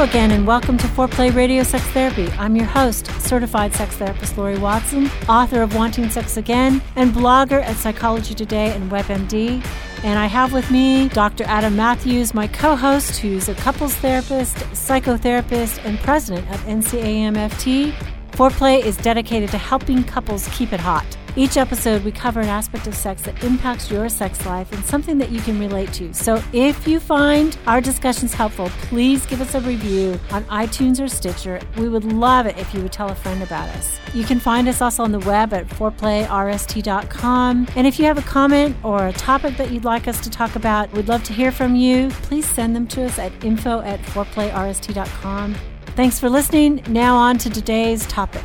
Again, and welcome to Foreplay Radio Sex Therapy. I'm your host, certified sex therapist Lori Watson, author of Wanting Sex Again, and blogger at Psychology Today and WebMD. And I have with me Dr. Adam Matthews, my co host, who's a couples therapist, psychotherapist, and president of NCAMFT. Foreplay is dedicated to helping couples keep it hot. Each episode, we cover an aspect of sex that impacts your sex life and something that you can relate to. So if you find our discussions helpful, please give us a review on iTunes or Stitcher. We would love it if you would tell a friend about us. You can find us also on the web at foreplayrst.com. And if you have a comment or a topic that you'd like us to talk about, we'd love to hear from you. Please send them to us at info at foreplayrst.com. Thanks for listening. Now on to today's topic.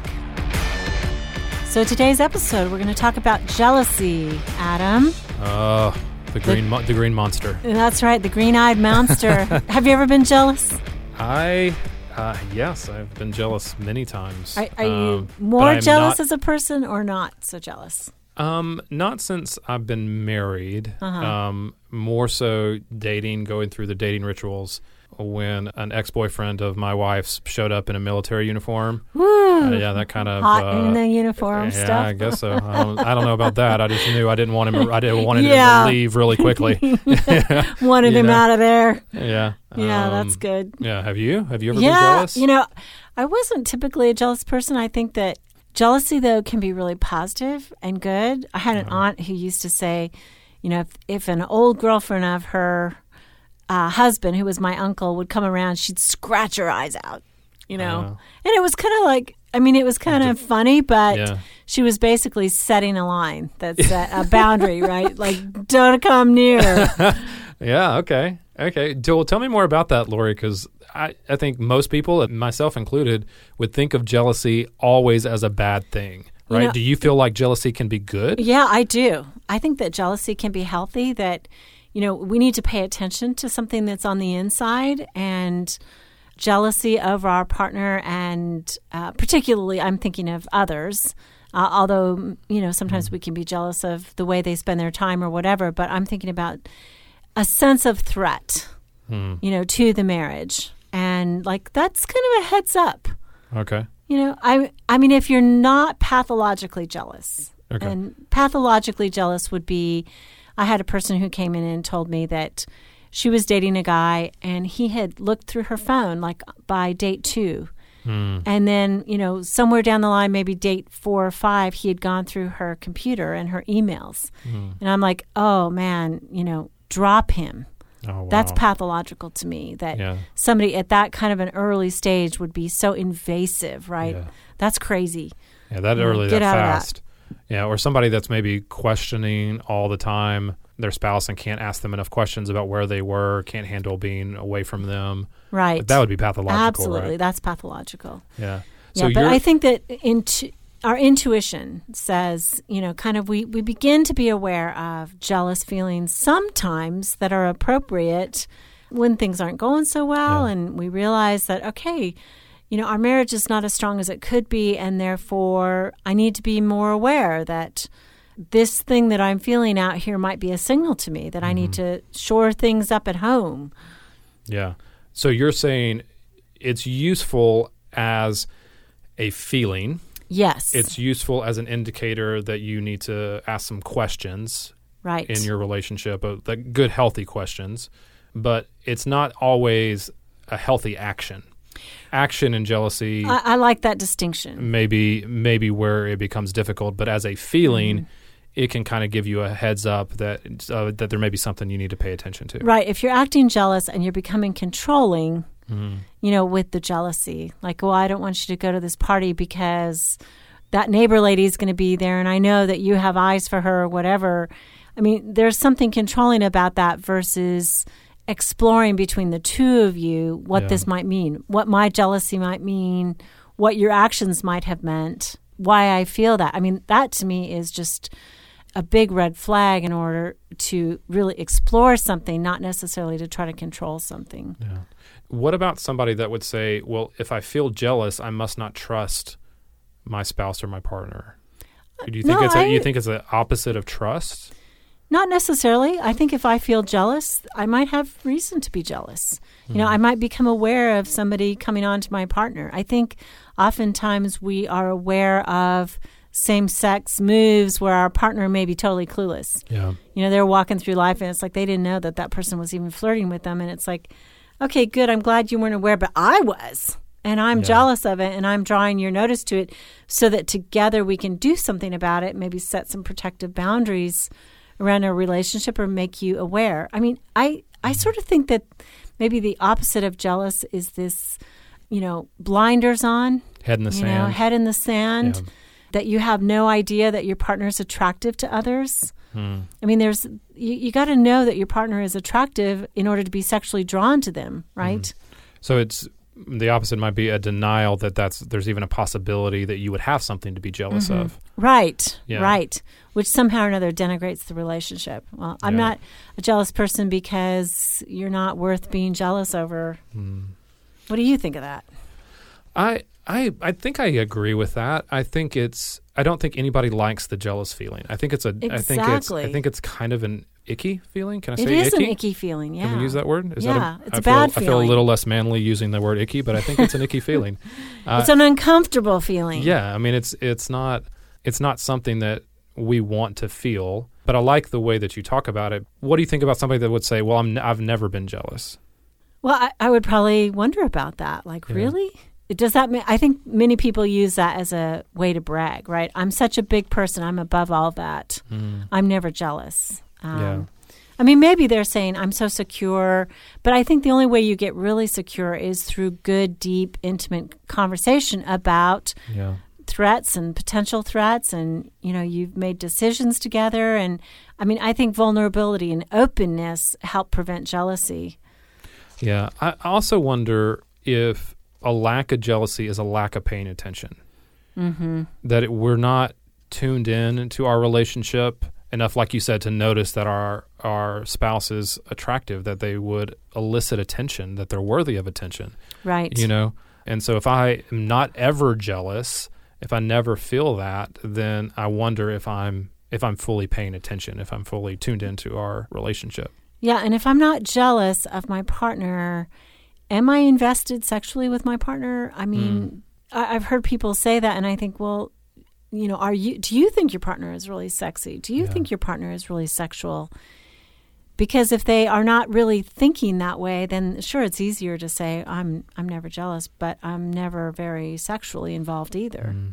So today's episode, we're going to talk about jealousy. Adam, Uh, the green mo- the green monster. that's right, the green-eyed monster. Have you ever been jealous? I uh, yes, I've been jealous many times. Are, are you Um, but more jealous not- as a person or not so jealous? Um, not since I've been married. Uh-huh. Um, more so dating, going through the dating rituals. When an ex-boyfriend of my wife's showed up in a military uniform, Woo! Uh, yeah, that kind of Hot uh, in the uniform yeah, stuff. I guess so. I don't, I don't know about that. I just knew I didn't want him. I didn't want him to leave really quickly. Wanted him know. out of there. yeah, Yeah, Um, that's good. Yeah, have you? Have you ever been Yeah, jealous? you know, I wasn't typically a jealous person. I think that jealousy, though, can be really positive and good. I had an Uh-huh. aunt who used to say, you know, if, if an old girlfriend of her uh, husband, who was my uncle, would come around, she'd scratch her eyes out, you know. Oh. and it was kind of like, I mean, it was kind of funny, but Yeah. she was basically setting a line that's a, a boundary, right? Like, don't come near. Yeah. Okay. Okay. Well, tell me more about that, Lori, because I, I think most people, myself included, would think of jealousy always as a bad thing, You right? know- Do you feel like jealousy can be good? Yeah, I do. I think that jealousy can be healthy, that, you know, we need to pay attention to something that's on the inside and jealousy of our partner, and uh, particularly, I'm thinking of others. Uh, although, you know, sometimes we can be jealous of the way they spend their time or whatever, but I'm thinking about a sense of threat, Hmm. you know, to the marriage. And like that's kind of a heads up. Okay. You know, I I mean, if you're not pathologically jealous, Okay. and pathologically jealous would be, I had a person who came in and told me that she was dating a guy and he had looked through her phone like by date two, Hmm. and then you know somewhere down the line, maybe date four or five, he had gone through her computer and her emails, Hmm. and I'm like, oh man, you know, drop him. Oh, wow. That's pathological to me that Yeah. somebody at that kind of an early stage would be so invasive, right? Yeah. That's crazy. Yeah, that early, get that out of that. Yeah, or somebody that's maybe questioning all the time their spouse and can't ask them enough questions about where they were, can't handle being away from them. Right. That would be pathological, Absolutely. right? That's pathological. Yeah. Yeah, but I think that in our intuition says, you know, kind of we, we begin to be aware of jealous feelings sometimes that are appropriate when things aren't going so well. Yeah. And we realize that, okay, you know, our marriage is not as strong as it could be. And therefore, I need to be more aware that this thing that I'm feeling out here might be a signal to me that I need to shore things up at home. Yeah. So you're saying it's useful as a feeling. Yes. It's useful as an indicator that you need to ask some questions right. in your relationship, uh, like good, healthy questions. But it's not always a healthy action. Action and jealousy I, I like that distinction. maybe maybe where it becomes difficult, but as a feeling, Mm-hmm. It can kind of give you a heads up that uh, that there may be something you need to pay attention to. Right. If you're acting jealous and you're becoming controlling, Mm-hmm. you know, with the jealousy, like, well, I don't want you to go to this party because that neighbor lady is going to be there and I know that you have eyes for her or whatever. I mean, there's something controlling about that versus exploring between the two of you what Yeah. this might mean, what my jealousy might mean, what your actions might have meant, why I feel that. I mean, that to me is just a big red flag in order to really explore something, not necessarily to try to control something. Yeah. What about somebody that would say, "Well, if I feel jealous, I must not trust my spouse or my partner"? Do you think No, it's a, I- you think it's the opposite of trust? Not necessarily. I think if I feel jealous, I might have reason to be jealous. You know, I hmm. might become aware of somebody coming on to my partner. I think oftentimes we are aware of same sex moves where our partner may be totally clueless. Yeah. You know, they're walking through life and it's like they didn't know that that person was even flirting with them. And it's like, okay, good. I'm glad you weren't aware, but I was. And I'm Yeah. jealous of it and I'm drawing your notice to it so that together we can do something about it, maybe set some protective boundaries around our relationship or make you aware. I mean, I, I mm-hmm. sort of think that maybe the opposite of jealous is this, you know, blinders on, Head in the sand. know, head in the sand, Yeah. That you have no idea that your partner is attractive to others. Hmm. I mean, there's you, you got to know that your partner is attractive in order to be sexually drawn to them, right? So it's the opposite might be a denial that that's there's even a possibility that you would have something to be jealous Mm-hmm. of. Right, Yeah. right. Which somehow or another denigrates the relationship. Well, I'm Yeah. not a jealous person because you're not worth being jealous over. Hmm. What do you think of that? I I I think I agree with that. I think it's I don't think anybody likes the jealous feeling. I think it's a I think it's I think it's kind of an icky feeling. Can I It say is icky? an icky feeling. Yeah. Can we use that word? Is Yeah, that a, it's I a feel, bad I feel a little less manly using the word icky, but I think it's an icky feeling. Uh, it's an uncomfortable feeling. yeah, I mean it's it's not it's not something that we want to feel. But I like the way that you talk about it. What do you think about somebody that would say, "Well, I'm n- I've never been jealous"? Well, I, I would probably wonder about that. Like, Yeah. really? Does that mean? I think many people use that as a way to brag, right? I'm such a big person. I'm above all that. I'm never jealous. Um, Yeah. I mean, maybe they're saying I'm so secure, but I think the only way you get really secure is through good, deep, intimate conversation about Yeah. threats and potential threats and you know you've made decisions together and i mean i think vulnerability and openness help prevent jealousy Yeah. I also wonder if a lack of jealousy is a lack of paying attention. Mm-hmm. That it, we're not tuned in to our relationship enough, like you said, to notice that our our spouse is attractive, that they would elicit attention, that they're worthy of attention. right You know. And so, if I am not ever jealous, if I never feel that, then I wonder if I'm if I'm fully paying attention, if I'm fully tuned into our relationship. yeah and if i'm not jealous of my partner am i invested sexually with my partner? I hmm. mean I, i've heard people say that and i think well you know are you do you think your partner is really sexy? Do you Yeah. think your partner is really sexual? Because if they are not really thinking that way then sure it's easier to say i'm i'm never jealous but i'm never very sexually involved either. Hmm.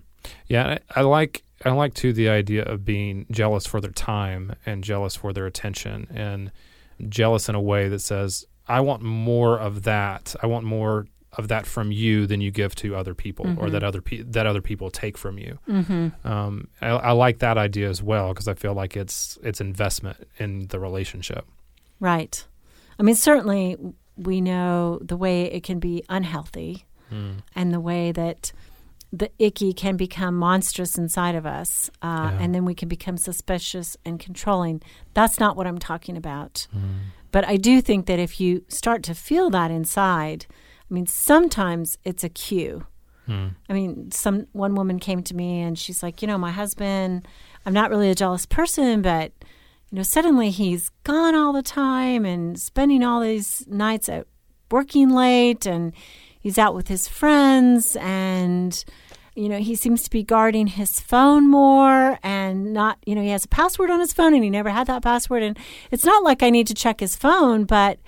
Yeah, I, I like I like too the idea of being jealous for their time and jealous for their attention and jealous in a way that says I want more of that. I want more of that from you than you give to other people or that other pe- that other people take from you. Mm-hmm. Um, I, I like that idea as well because I feel like it's it's investment in the relationship. right i mean certainly we know the way it can be unhealthy and the way that the icky can become monstrous inside of us, uh, Yeah. and then we can become suspicious and controlling. That's not what I'm talking about. Mm. But I do think that if you start to feel that inside, I mean, sometimes it's a cue. Hmm. I mean, some one woman came to me and she's like, you know, my husband, I'm not really a jealous person, but you know, suddenly he's gone all the time and spending all these nights at working late and he's out with his friends and you know, he seems to be guarding his phone more and not, you know, he has a password on his phone and he never had that password and it's not like I need to check his phone, but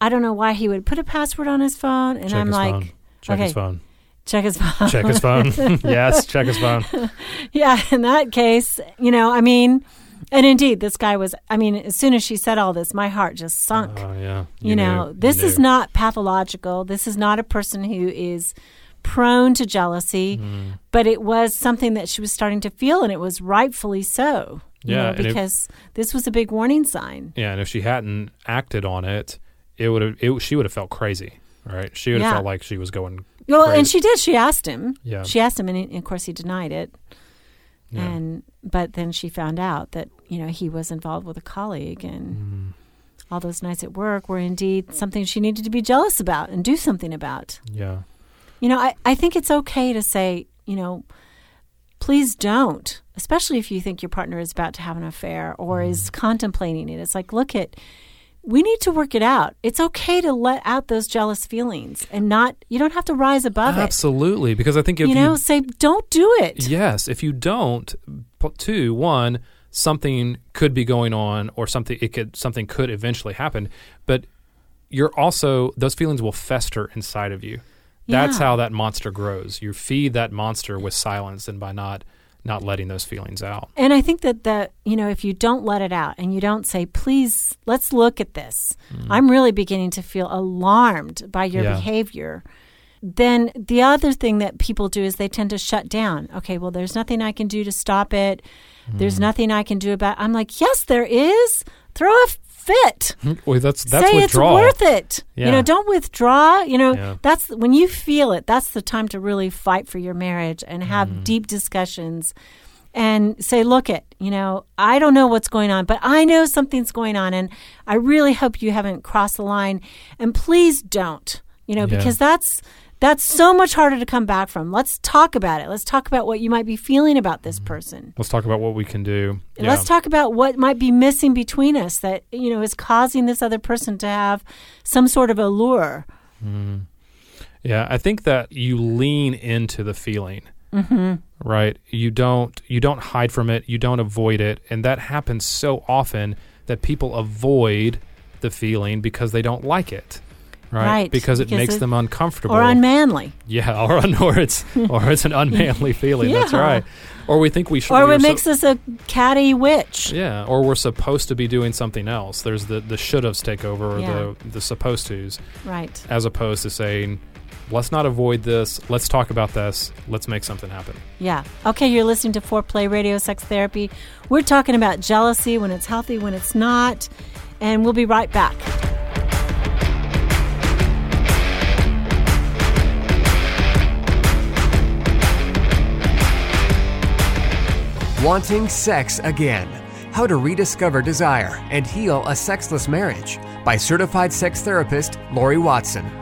I don't know why he would put a password on his phone and check I'm like phone. Check okay. his phone. check his phone. Check his phone. yes, check his phone. Yeah, in that case, you know, I mean, and indeed, this guy was, I mean, as soon as she said all this, my heart just sunk. Oh yeah. you, know, knew. this You is not pathological. This is not a person who is prone to jealousy, Mm. but it was something that she was starting to feel, and it was rightfully so. you Yeah, know, and it- because this was a big warning sign. Yeah, and if she hadn't acted on it, it would have. It, she would have felt crazy, right? She would have Yeah. felt like she was going. Well, and she did. She asked him. Yeah. She asked him, and, he- of course, he denied it. Yeah. And but then she found out that you know he was involved with a colleague, and Mm-hmm. all those nights at work were indeed something she needed to be jealous about and do something about. yeah. You know, I, I think it's okay to say, you know, please don't, especially if you think your partner is about to have an affair or mm-hmm. is contemplating it. It's like, look at, we need to work it out. It's okay to let out those jealous feelings and not, you don't have to rise above it. Absolutely, because I think if You know, say, don't do it. Yes, if you don't, two, one, something could be going on, or something it could something could eventually happen, but you're also those feelings will fester inside of you. That's Yeah. how that monster grows. You feed that monster with silence and by not not letting those feelings out. And I think that that you know, if you don't let it out and you don't say, "Please, let's look at this," mm. I'm really beginning to feel alarmed by your Yeah. behavior. Then the other thing that people do is they tend to shut down. Okay, well, there's nothing I can do to stop it. There's mm. nothing I can do about. I'm like, yes, there is. Throw a fit. Well, that's that's Say withdrawal. it's worth it. You know, don't withdraw. You know, Yeah. that's when you feel it. That's the time to really fight for your marriage and have Mm. deep discussions and say, look it, you know, I don't know what's going on, but I know something's going on and I really hope you haven't crossed the line and please don't. You know, Yeah. because that's that's so much harder to come back from. Let's talk about it. Let's talk about what you might be feeling about this person. Let's talk about what we can do. And Let's talk about what might be missing between us that you know is causing this other person to have some sort of allure. Yeah, I think that you lean into the feeling. Mm-hmm. Right? You don't you don't hide from it, you don't avoid it, and that happens so often that people avoid the feeling because they don't like it. Right? Right, Because it because makes it- them uncomfortable. Or unmanly. yeah, or un- or it's or it's an unmanly feeling. That's right. Or we think we should Or it so- makes us a catty witch. Yeah, or we're supposed to be doing something else. There's the the should have's take over or Yeah. the the supposed to's Right. as opposed to saying let's not avoid this. Let's talk about this. Let's make something happen. Yeah. Okay, you're listening to Foreplay Radio Sex Therapy. We're talking about jealousy when it's healthy, when it's not. And we'll be right back. Wanting Sex Again How to Rediscover Desire and Heal a Sexless Marriage by certified sex therapist Lori Watson.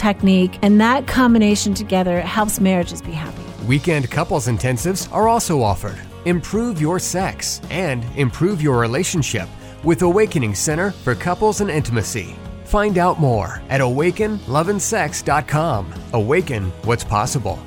technique, and that combination together helps marriages be happy. Weekend couples intensives are also offered. Improve your sex and improve your relationship with Awakening Center for Couples and Intimacy. Find out more at awakenloveandsex.com. Awaken what's possible.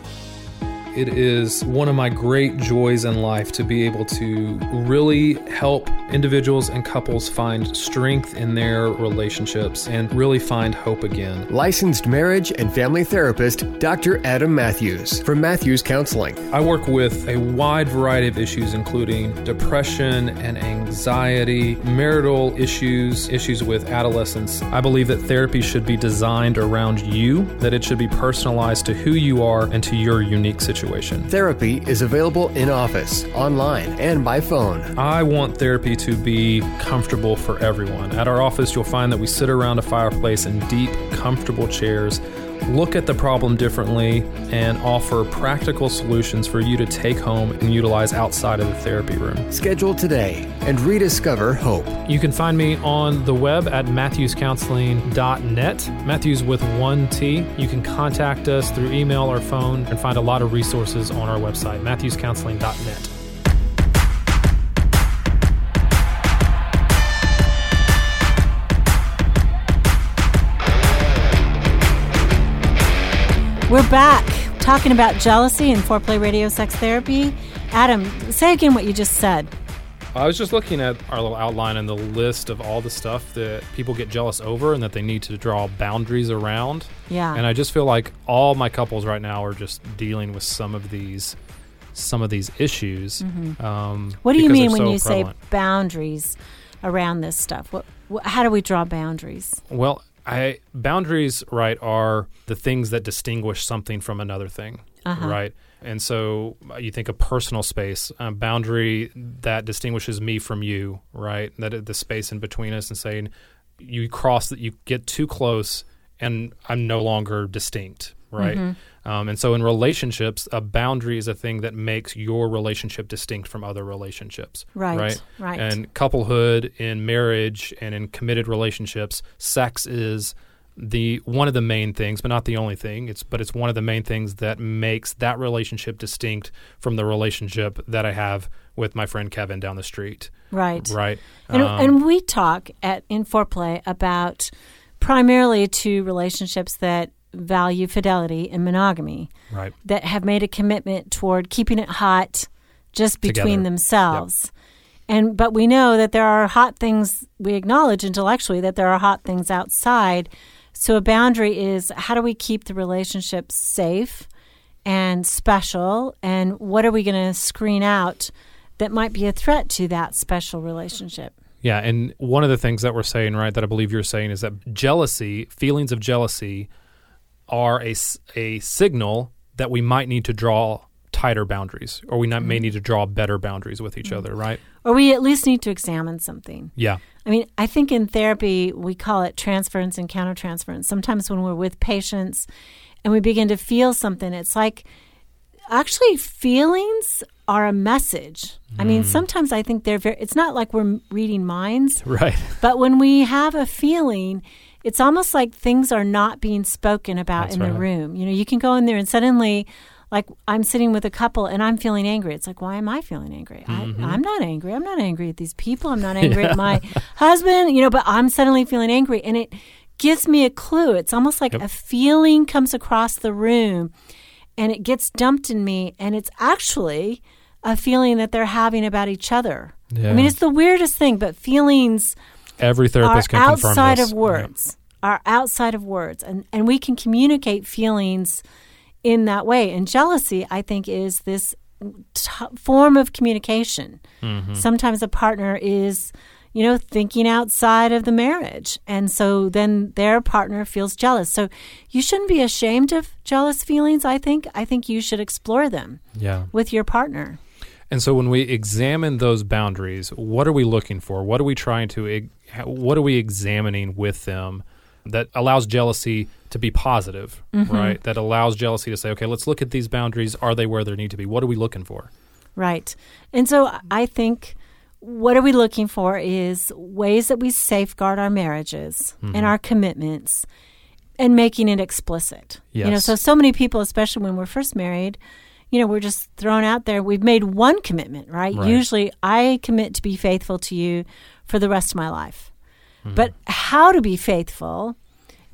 It is one of my great joys in life to be able to really help individuals and couples find strength in their relationships and really find hope again. Licensed marriage and family therapist Dr. Adam Matthews from Matthews Counseling. I work with a wide variety of issues, including depression and anxiety, marital issues, issues with adolescence. I believe that therapy should be designed around you, that it should be personalized to who you are and to your unique situation. Therapy is available in office, online, and by phone. I want therapy to be comfortable for everyone. At our office, you'll find that we sit around a fireplace in deep, comfortable chairs look at the problem differently and offer practical solutions for you to take home and utilize outside of the therapy room. Schedule today and rediscover hope. You can find me on the web at matthewscounseling.net, Matthews with one T. You can contact us through email or phone and find a lot of resources on our website, matthewscounseling.net. We're back talking about jealousy and foreplay radio sex therapy. Adam, say again what you just said. I was just looking at our little outline and the list of all the stuff that people get jealous over and that they need to draw boundaries around. Yeah. And I just feel like all my couples right now are just dealing with some of these some of these issues. Mm-hmm. Um, what do you mean when so you prevalent. say boundaries around this stuff? What, what, how do we draw boundaries? Well, I boundaries, right, are the things that distinguish something from another thing, Uh-huh. right? And so uh, you think of personal space, a boundary that distinguishes me from you, right? That the space in between us, and saying you cross that, you get too close, and I'm no longer distinct, right? Mm-hmm. Um, and so in relationships, a boundary is a thing that makes your relationship distinct from other relationships, Right, Right. right. And couplehood, in marriage, and in committed relationships, sex is the one of the main things, but not the only thing. It's but it's one of the main things that makes that relationship distinct from the relationship that I have with my friend Kevin down the street. Right. Right. And, Um, and we talk at in foreplay about primarily to relationships that value fidelity and monogamy right. that have made a commitment toward keeping it hot just between Together. themselves. And but we know that there are hot things we acknowledge intellectually that there are hot things outside. So a boundary is how do we keep the relationship safe and special and what are we going to screen out that might be a threat to that special relationship? Yeah, and one of the things that we're saying, right, that I believe you're saying is that jealousy, feelings of jealousy, are a, a signal that we might need to draw tighter boundaries, or we not, may mm. need to draw better boundaries with each mm. other, right? Or we at least need to examine something. Yeah, I mean, I think in therapy, we call it transference and countertransference. Sometimes when we're with patients and we begin to feel something, it's like actually feelings are a message. I mean, mm. sometimes I think they're very, it's not like we're reading minds, right. but when we have a feeling, it's almost like things are not being spoken about That's in the room. You know, you can go in there and suddenly, like, I'm sitting with a couple and I'm feeling angry. It's like, why am I feeling angry? Mm-hmm. I, I'm not angry. I'm not angry at these people. I'm not angry at my husband, you know, but I'm suddenly feeling angry. And it gives me a clue. It's almost like Yep. a feeling comes across the room and it gets dumped in me. And it's actually a feeling that they're having about each other. I mean, it's the weirdest thing, but feelings Every are therapist can confirm outside this. of words. Are outside of words. And and we can communicate feelings in that way. And jealousy i think is this t- form of communication. Mm-hmm. sometimes a partner is you know thinking outside of the marriage. And so then their partner feels jealous. So you shouldn't be ashamed of jealous feelings i think. I think you should explore them Yeah. with your partner And so when we examine those boundaries, what are we looking for? What are we trying to what are we examining with them that allows jealousy to be positive, right? That allows jealousy to say, okay, let's look at these boundaries. Are they where they need to be? What are we looking for? Right. And so I think what are we looking for is ways that we safeguard our marriages Mm-hmm. and our commitments and making it explicit. You know, so so many people, especially when we're first married, you know, we're just thrown out there. We've made one commitment, right? Right. Usually I commit to be faithful to you for the rest of my life. Mm-hmm. But how to be faithful,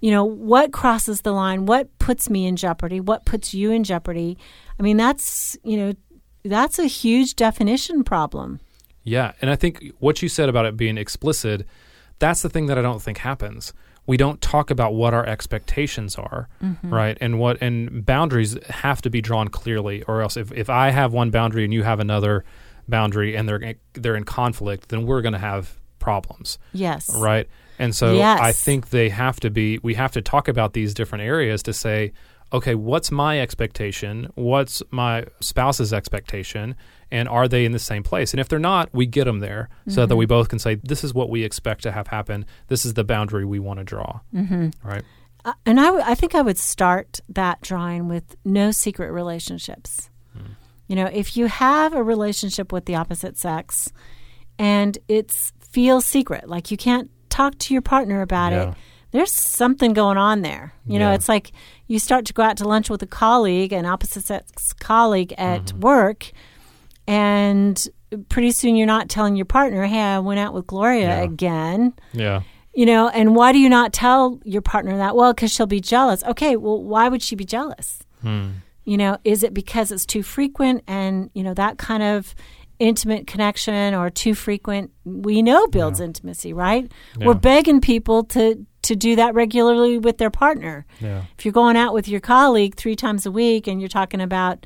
you know, what crosses the line? What puts me in jeopardy? What puts you in jeopardy? I mean, that's, you know, that's a huge definition problem. Yeah, and I think what you said about it being explicit, that's the thing that I don't think happens. We don't talk about what our expectations are, Mm-hmm. right? And what and boundaries have to be drawn clearly, or else if, if I have one boundary and you have another boundary and they're they're in conflict, then we're going to have problems, Yes. right? And so Yes. I think they have to be. We have to talk about these different areas to say, okay, what's my expectation? What's my spouse's expectation? And are they in the same place? And if they're not, we get them there so that we both can say, this is what we expect to have happen. This is the boundary we want to draw. Mm-hmm. Right? Uh, and I, w- I think I would start that drawing with no secret relationships. Hmm. You know, if you have a relationship with the opposite sex and it's feels secret, like you can't talk to your partner about Yeah. it, there's something going on there. You know, it's like you start to go out to lunch with a colleague, an opposite sex colleague at Mm-hmm. work, and pretty soon you're not telling your partner, hey, I went out with Gloria Yeah. again Yeah. you know and why do you not tell your partner that well because she'll be jealous okay well why would she be jealous Hmm. you know is it because it's too frequent and you know that kind of intimate connection or too frequent we know builds intimacy right Yeah. we're begging people to to do that regularly with their partner Yeah. if you're going out with your colleague three times a week and you're talking about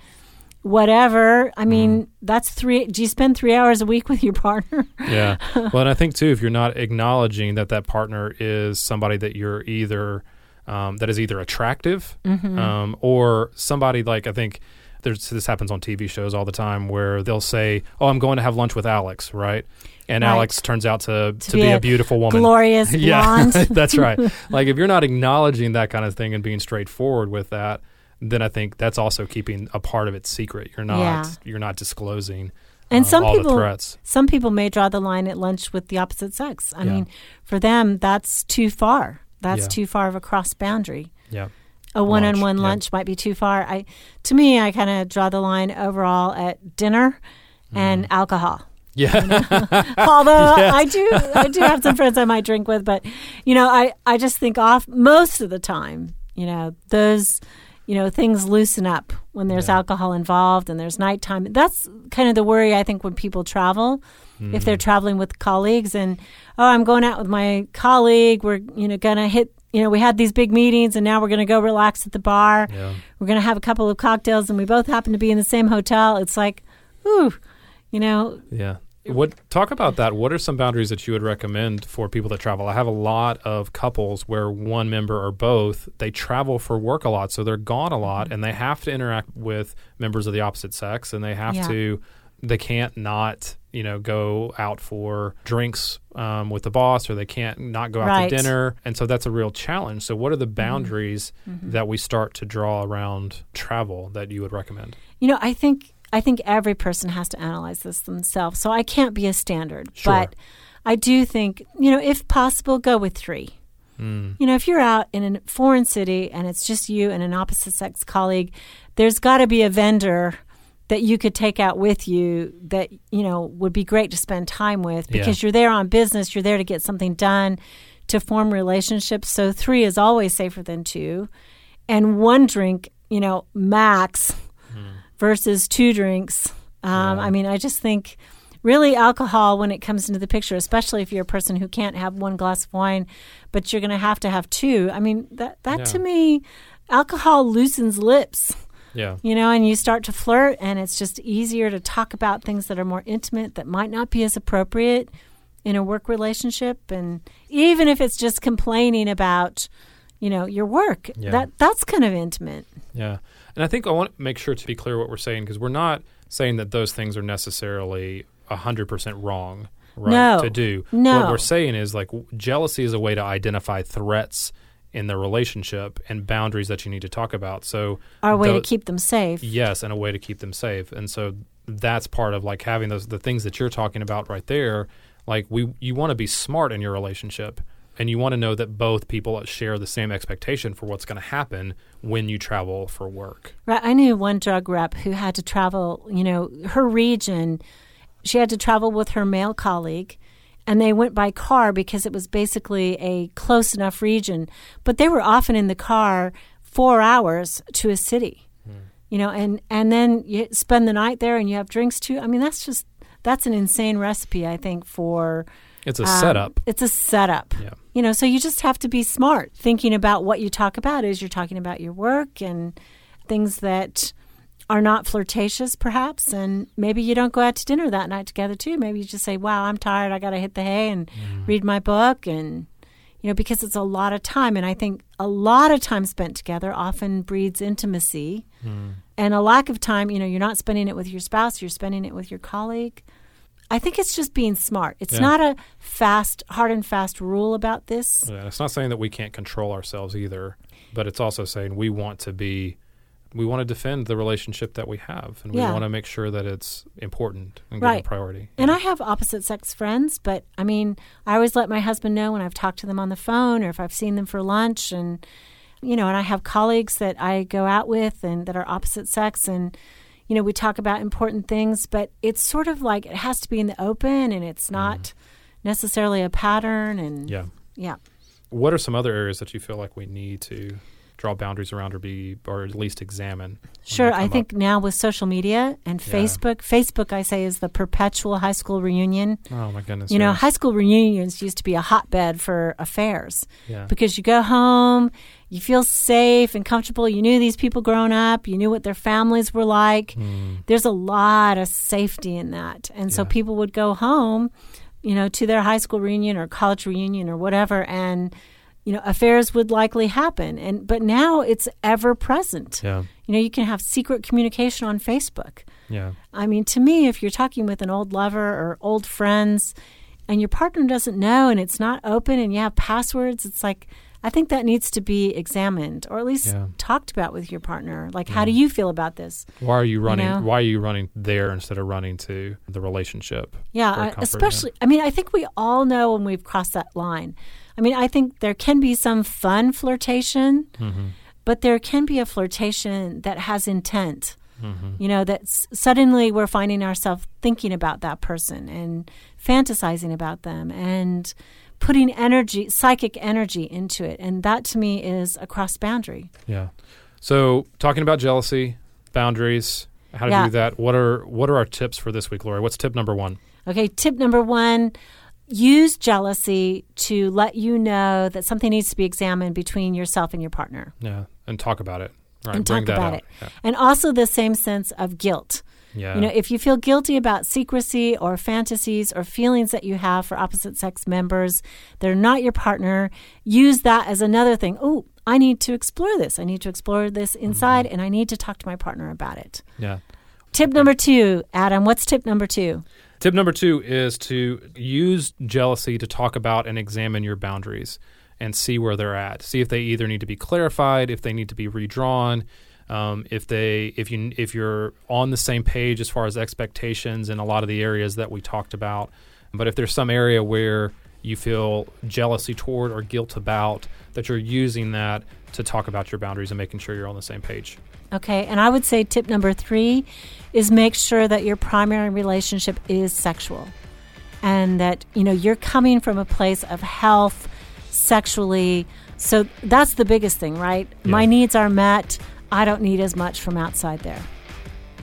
whatever i mean that's three do you spend three hours a week with your partner Yeah. well, and I think too, if you're not acknowledging that that partner is somebody that you're either um, that is either attractive um, or somebody like I think there's this happens on TV shows all the time where they'll say, "Oh, I'm going to have lunch with Alex," right? And Right. Alex turns out to to, be be, a beautiful woman. glorious yeah, blonde that's right. Like if you're not acknowledging that kind of thing and being straightforward with that, then I think that's also keeping a part of it secret. You're not Yeah. you're not disclosing And uh, some people, some people may draw the line at lunch with the opposite sex. I Yeah. mean, for them, that's too far. That's Yeah. too far of a cross boundary. Yeah. A one-on-one yeah. lunch might be too far. I, to me, I kind of draw the line overall at dinner Mm. and alcohol. Yeah. Although I do, I do have some friends I might drink with, but you know, I, I just think off most of the time, you know, those, you know, things loosen up when there's alcohol involved and there's nighttime. That's kind of the worry I think when people travel, if they're traveling with colleagues and oh, I'm going out with my colleague, we're you know gonna hit. You know, we had these big meetings, and now we're going to go relax at the bar. Yeah. We're going to have a couple of cocktails, and we both happen to be in the same hotel. It's like, ooh, you know, Yeah. What talk about that? What are some boundaries that you would recommend for people that travel? I have a lot of couples where one member or both they travel for work a lot, so they're gone a lot, mm-hmm. and they have to interact with members of the opposite sex, and they have Yeah. to they can't not you know go out for drinks um, with the boss, or they can't not go out Right. to dinner, and so that's a real challenge. So, what are the boundaries that we start to draw around travel that you would recommend? You know, I think I think every person has to analyze this themselves. So I can't be a standard, Sure. but I do think you know, if possible, go with three. Mm. You know, if you're out in a foreign city and it's just you and an opposite sex colleague, there's got to be a vendor that you could take out with you that you know would be great to spend time with Yeah. because you're there on business. You're there to get something done, to form relationships. So three is always safer than two, and one drink, you know, max versus two drinks. Um, I mean, I just think really alcohol when it comes into the picture, especially if you're a person who can't have one glass of wine, but you're going to have to have two. I mean, that that Yeah. to me, alcohol loosens lips, Yeah. you know, and you start to flirt, and it's just easier to talk about things that are more intimate that might not be as appropriate in a work relationship, and even if it's just complaining about. You know your work. Yeah. That that's kind of intimate. Yeah. And I think I want to make sure to be clear what we're saying because we're not saying that those things are necessarily 100% wrong right No. to do. No. What we're saying is like jealousy is a way to identify threats in the relationship and boundaries that you need to talk about. So Our way tho- to keep them safe. Yes, and a way to keep them safe. And so that's part of like having those the things that you're talking about right there. Like we you want to be smart in your relationship and you want to know that both people share the same expectation for what's going to happen when you travel for work. Right. I knew one drug rep who had to travel, you know, her region, she had to travel with her male colleague, and they went by car because it was basically a close enough region. But they were often in the car four hours to a city, you know, and, and then you spend the night there and you have drinks too. I mean, that's just, that's an insane recipe, I think, for It's a um, setup. It's a setup. Yeah. You know, so you just have to be smart thinking about what you talk about as you're talking about your work and things that are not flirtatious, perhaps. And maybe you don't go out to dinner that night together, too. Maybe you just say, wow, I'm tired. I got to hit the hay and mm. read my book. And, you know, because it's a lot of time. And I think a lot of time spent together often breeds intimacy. Hmm. And a lack of time, you know, you're not spending it with your spouse, you're spending it with your colleague. I think it's just being smart. It's Yeah. not a fast, hard and fast rule about this. Yeah, it's not saying that we can't control ourselves either, but it's also saying we want to be, we want to defend the relationship that we have, and we Yeah. want to make sure that it's important and given Right. priority. And I have opposite sex friends, but I mean, I always let my husband know when I've talked to them on the phone or if I've seen them for lunch. And, you know, and I have colleagues that I go out with and that are opposite sex. And, you know, we talk about important things, but it's sort of like it has to be in the open and it's mm-hmm. not necessarily a pattern. And, yeah. yeah. What are some other areas that you feel like we need to draw boundaries around, or be, or at least examine? Sure. I think up? now with social media and Yeah. Facebook, Facebook, I say, is the perpetual high school reunion. Oh my goodness. You know, high school reunions used to be a hotbed for affairs Yeah. because you go home, you feel safe and comfortable. You knew these people growing up, you knew what their families were like. Hmm. There's a lot of safety in that. And so people would go home, you know, to their high school reunion or college reunion or whatever and you know, affairs would likely happen. And but now it's ever present. Yeah. You know, you can have secret communication on Facebook. Yeah. I mean, to me, if you're talking with an old lover or old friends and your partner doesn't know and it's not open and you have passwords, it's like, I think that needs to be examined or at least Yeah. talked about with your partner. Like, how do you feel about this? Why are you running? know? Why are you running there instead of running to the relationship? Yeah, I- yeah. especially, I mean, I think we all know when we've crossed that line. I mean, I think there can be some fun flirtation, Mm-hmm. but there can be a flirtation that has intent. Mm-hmm. You know, that s- suddenly we're finding ourselves thinking about that person and fantasizing about them and putting energy, psychic energy into it. And that to me is a cross boundary. Yeah. So talking about jealousy, boundaries, how to Yeah. do that. What are what are our tips for this week, Lori? What's tip number one? Okay, tip number one use jealousy to let you know that something needs to be examined between yourself and your partner. Yeah, and talk about it. Right, and bring talk that about out. it. Yeah. And also the same sense of guilt. Yeah. You know, if you feel guilty about secrecy or fantasies or feelings that you have for opposite sex members, they're not your partner, use that as another thing. Oh, I need to explore this. I need to explore this Mm-hmm. inside and I need to talk to my partner about it. yeah. Tip number two, Adam, what's tip number two? Tip number two is to use jealousy to talk about and examine your boundaries and see where they're at. See if they either need to be clarified, if they need to be redrawn, um, if they if you if you're on the same page as far as expectations in a lot of the areas that we talked about. But if there's some area where you feel jealousy toward or guilt about, that you're using that to talk about your boundaries and making sure you're on the same page. Okay, and I would say tip number three is make sure that your primary relationship is sexual, and that you know you're coming from a place of health sexually. So that's the biggest thing, right? My needs are met. I don't need as much from outside there.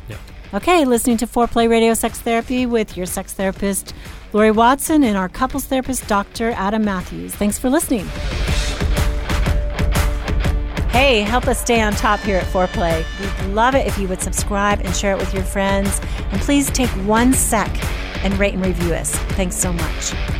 Yeah. Okay, listening to Foreplay Radio Sex Therapy with your sex therapist Lori Watson and our couples therapist Dr. Adam Matthews. Thanks for listening. Hey, help us stay on top here at Foreplay. We'd love it if you would subscribe and share it with your friends. And please take one sec and rate and review us. Thanks so much.